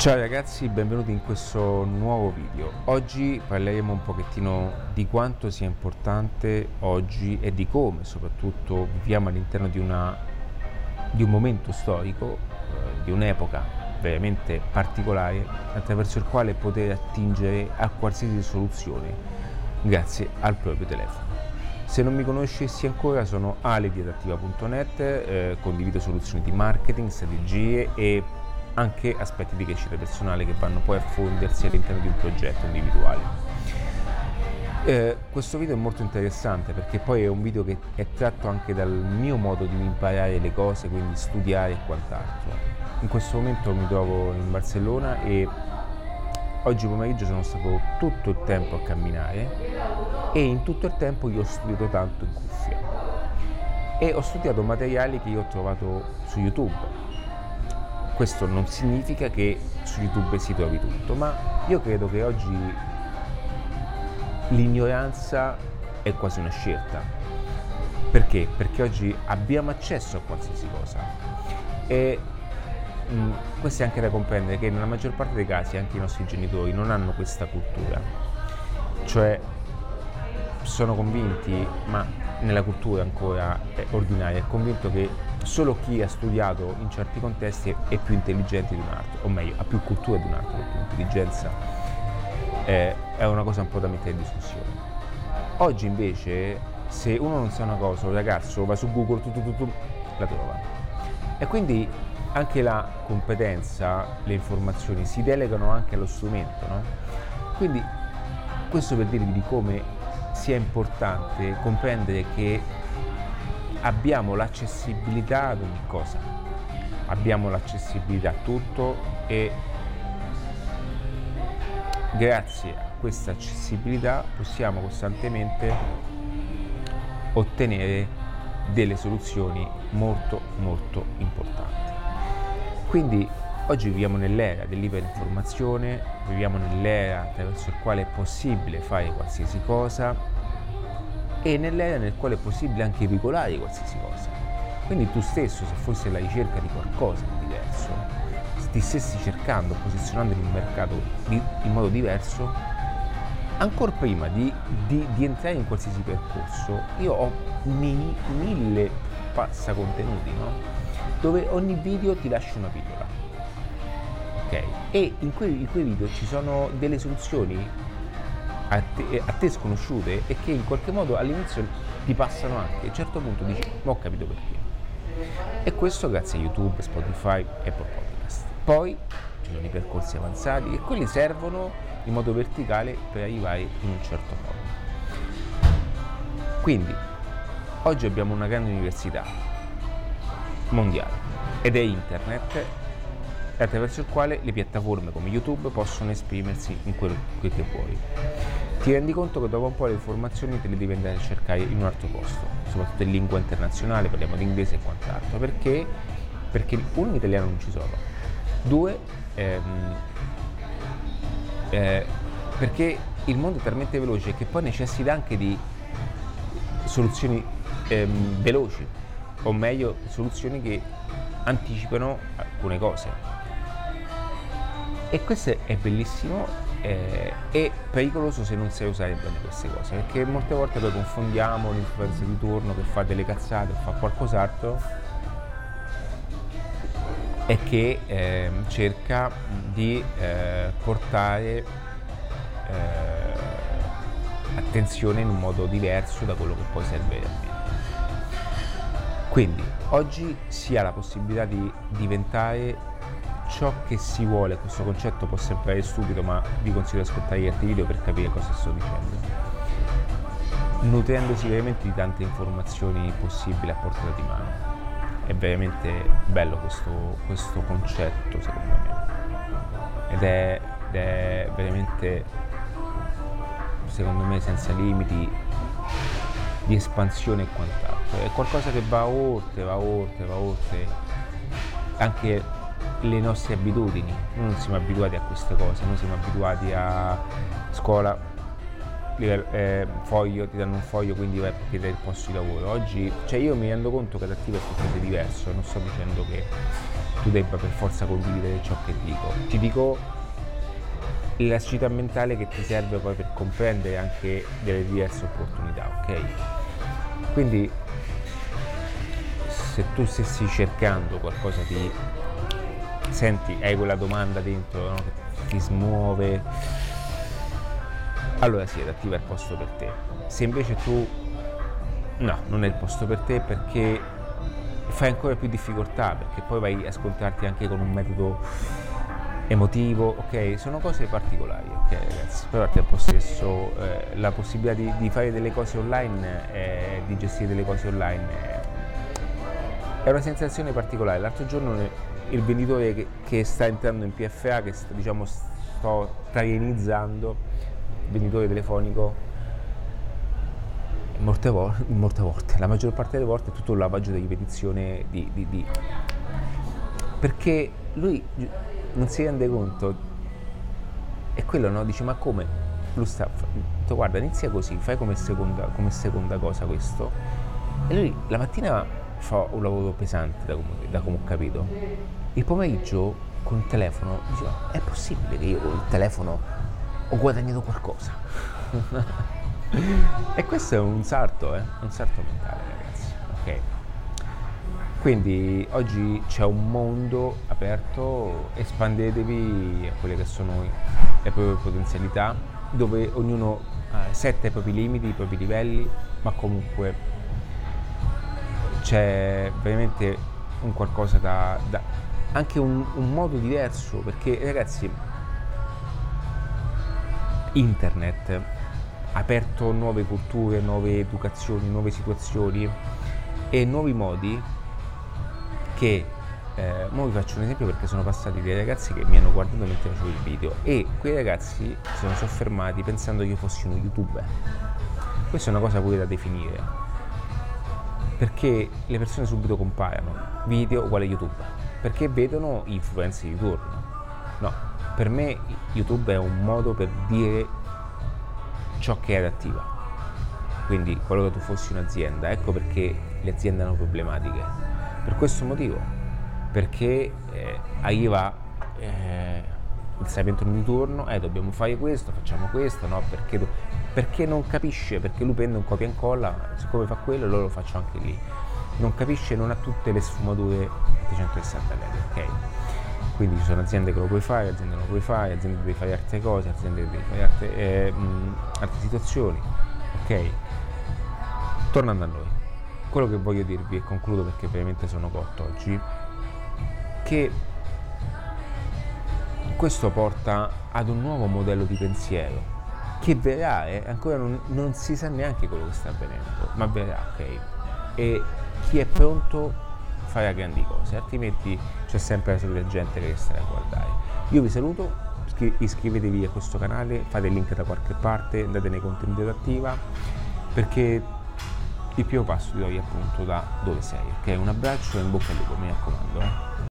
Ciao ragazzi, benvenuti in questo nuovo video. Oggi parleremo un pochettino di quanto sia importante oggi e di come soprattutto viviamo all'interno di, una, di un momento storico, eh, di un'epoca veramente particolare attraverso il quale poter attingere a qualsiasi soluzione grazie al proprio telefono. Se non mi conoscessi ancora sono ale di adattiva.net, eh, condivido soluzioni di marketing, strategie e anche aspetti di crescita personale che vanno poi a fondersi all'interno di un progetto individuale. Eh, questo video è molto interessante perché poi è un video che è tratto anche dal mio modo di imparare le cose, quindi studiare e quant'altro. In questo momento mi trovo in Barcellona e oggi pomeriggio sono stato tutto il tempo a camminare e in tutto il tempo io ho studiato tanto in cuffia e ho studiato materiali che io ho trovato su YouTube questo non significa che su YouTube si trovi tutto, ma io credo che oggi l'ignoranza è quasi una scelta. Perché? Perché oggi abbiamo accesso a qualsiasi cosa. E mh, mm, questo è anche da comprendere che nella maggior parte dei casi anche i nostri genitori non hanno questa cultura. Cioè sono convinti, ma nella cultura ancora ordinaria, è convinto che solo chi ha studiato in certi contesti è più intelligente di un altro, o meglio, ha più cultura di un altro, ha più intelligenza, eh, è una cosa un po' da mettere in discussione. Oggi invece, se uno non sa una cosa, un ragazzo va su Google, tu, tu, tu, la trova. E quindi anche la competenza, le informazioni si delegano anche allo strumento, no? Quindi questo per dirvi di come sia importante comprendere che abbiamo l'accessibilità ad ogni cosa, abbiamo l'accessibilità a tutto e grazie a questa accessibilità possiamo costantemente ottenere delle soluzioni molto molto importanti. Quindi oggi viviamo nell'era dell'iperinformazione, viviamo nell'era attraverso il quale è possibile fare qualsiasi cosa e nell'era nel quale è possibile anche regolare qualsiasi cosa. Quindi tu stesso, se fossi alla ricerca di qualcosa di diverso, ti stessi cercando, posizionando in un mercato di, in modo diverso, ancora prima di, di, di, entrare in qualsiasi percorso, io ho mi, mille passacontenuti, no? dove ogni video ti lascia una pillola. Ok? E in quei, in quei video ci sono delle soluzioni a te, a te, sconosciute e che in qualche modo all'inizio ti passano anche. A un certo punto dici, ma ho capito perché. E questo grazie a YouTube, Spotify e Apple Podcast. Poi ci sono i percorsi avanzati e quelli servono in modo verticale per arrivare in un certo modo. Quindi, oggi abbiamo una grande università mondiale ed è internet attraverso il quale le piattaforme come YouTube possono esprimersi in quello che vuoi ti rendi conto che dopo un po' le informazioni te le devi andare a cercare in un altro posto, soprattutto in lingua internazionale, parliamo di inglese e quant'altro, perché? Perché uno in italiano non ci sono, due ehm, eh, perché il mondo è talmente veloce che poi necessita anche di soluzioni ehm, veloci, o meglio soluzioni che anticipano alcune cose. E questo è bellissimo eh, è pericoloso se non sai usare bene queste cose, perché molte volte poi confondiamo l'influenza di turno che fa delle cazzate o fa qualcos'altro e che eh, cerca di eh, portare eh, attenzione in un modo diverso da quello che poi serve realmente. Quindi oggi si ha la possibilità di diventare ciò che si vuole, questo concetto può sembrare stupido, ma vi consiglio di ascoltare gli altri video per capire cosa sto dicendo. Nutrendosi veramente di tante informazioni possibili a portata di mano. È veramente bello questo, questo concetto, secondo me. Ed è, ed è veramente, secondo me, senza limiti di espansione e quant'altro. È qualcosa che va oltre, va oltre, va oltre anche le nostre abitudini. Noi non siamo abituati a queste cose, noi siamo abituati a scuola, eh, foglio, ti danno un foglio, quindi vai a chiedere il posto di lavoro. Oggi, cioè io mi rendo conto che adattivo è qualcosa di diverso, non sto dicendo che tu debba per forza condividere ciò che dico. Ti dico l'elasticità mentale che ti serve poi per comprendere anche delle diverse opportunità, ok? Quindi se tu stessi cercando qualcosa di senti, hai quella domanda dentro no? che ti smuove, allora sì, adattiva è il posto per te. Se invece tu no, non è il posto per te perché fai ancora più difficoltà, perché poi vai a scontrarti anche con un metodo emotivo, ok? Sono cose particolari, ok ragazzi? Però al tempo stesso eh, la possibilità di, di, fare delle cose online, eh, di gestire delle cose online eh, è una sensazione particolare. L'altro giorno il venditore che, che sta entrando in PFA, che sta, diciamo sto trainizzando, il venditore telefonico, molte, vo- molte, volte, la maggior parte delle volte è tutto un lavaggio di ripetizione di, di, di, perché lui non si rende conto e quello no, dice ma come? Lui sta, guarda inizia così, fai come seconda, come seconda cosa questo e lui la mattina fa un lavoro pesante da come, da come ho capito il pomeriggio con il telefono dice è possibile che io con il telefono ho guadagnato qualcosa e questo è un salto, eh? un salto mentale ragazzi, ok? Quindi oggi c'è un mondo aperto, espandetevi a quelle che sono le proprie potenzialità, dove ognuno eh, setta i propri limiti, i propri livelli, ma comunque c'è veramente un qualcosa da, da anche un, un modo diverso, perché ragazzi, internet ha aperto nuove culture, nuove educazioni, nuove situazioni e nuovi modi che eh, ora vi faccio un esempio perché sono passati dei ragazzi che mi hanno guardato mentre facevo il video e quei ragazzi si sono soffermati pensando che io fossi uno youtuber. Questa è una cosa pure da definire perché le persone subito comparano video uguale YouTube perché vedono influenze di turno. No, per me YouTube è un modo per dire ciò che è adattiva. Quindi qualora tu fossi un'azienda, ecco perché le aziende hanno problematiche. Per questo motivo, perché eh, arriva eh, il sapimento di turno, eh, dobbiamo fare questo, facciamo questo, no? Perché, do- perché non capisce, perché lui prende un copia e incolla, siccome fa quello, allora lo faccio anche lì. Non capisce, non ha tutte le sfumature 360 gradi, ok? Quindi ci sono aziende che lo puoi fare, aziende che non lo puoi fare, aziende che devi fare altre cose, aziende che devi fare altre, eh, mh, altre situazioni. Ok? Tornando a noi, quello che voglio dirvi e concludo perché veramente sono cotto oggi, che questo porta ad un nuovo modello di pensiero che verrà, eh, ancora non, non si sa neanche quello che sta avvenendo, ma verrà, ok? E chi è pronto farà grandi cose, altrimenti c'è sempre la solita gente che starà a guardare. Io vi saluto, iscrivetevi a questo canale, fate il link da qualche parte, andate nei contenuti attiva, perché il primo passo ti do appunto da dove sei, ok? Un abbraccio e in bocca al lupo, mi raccomando. Eh?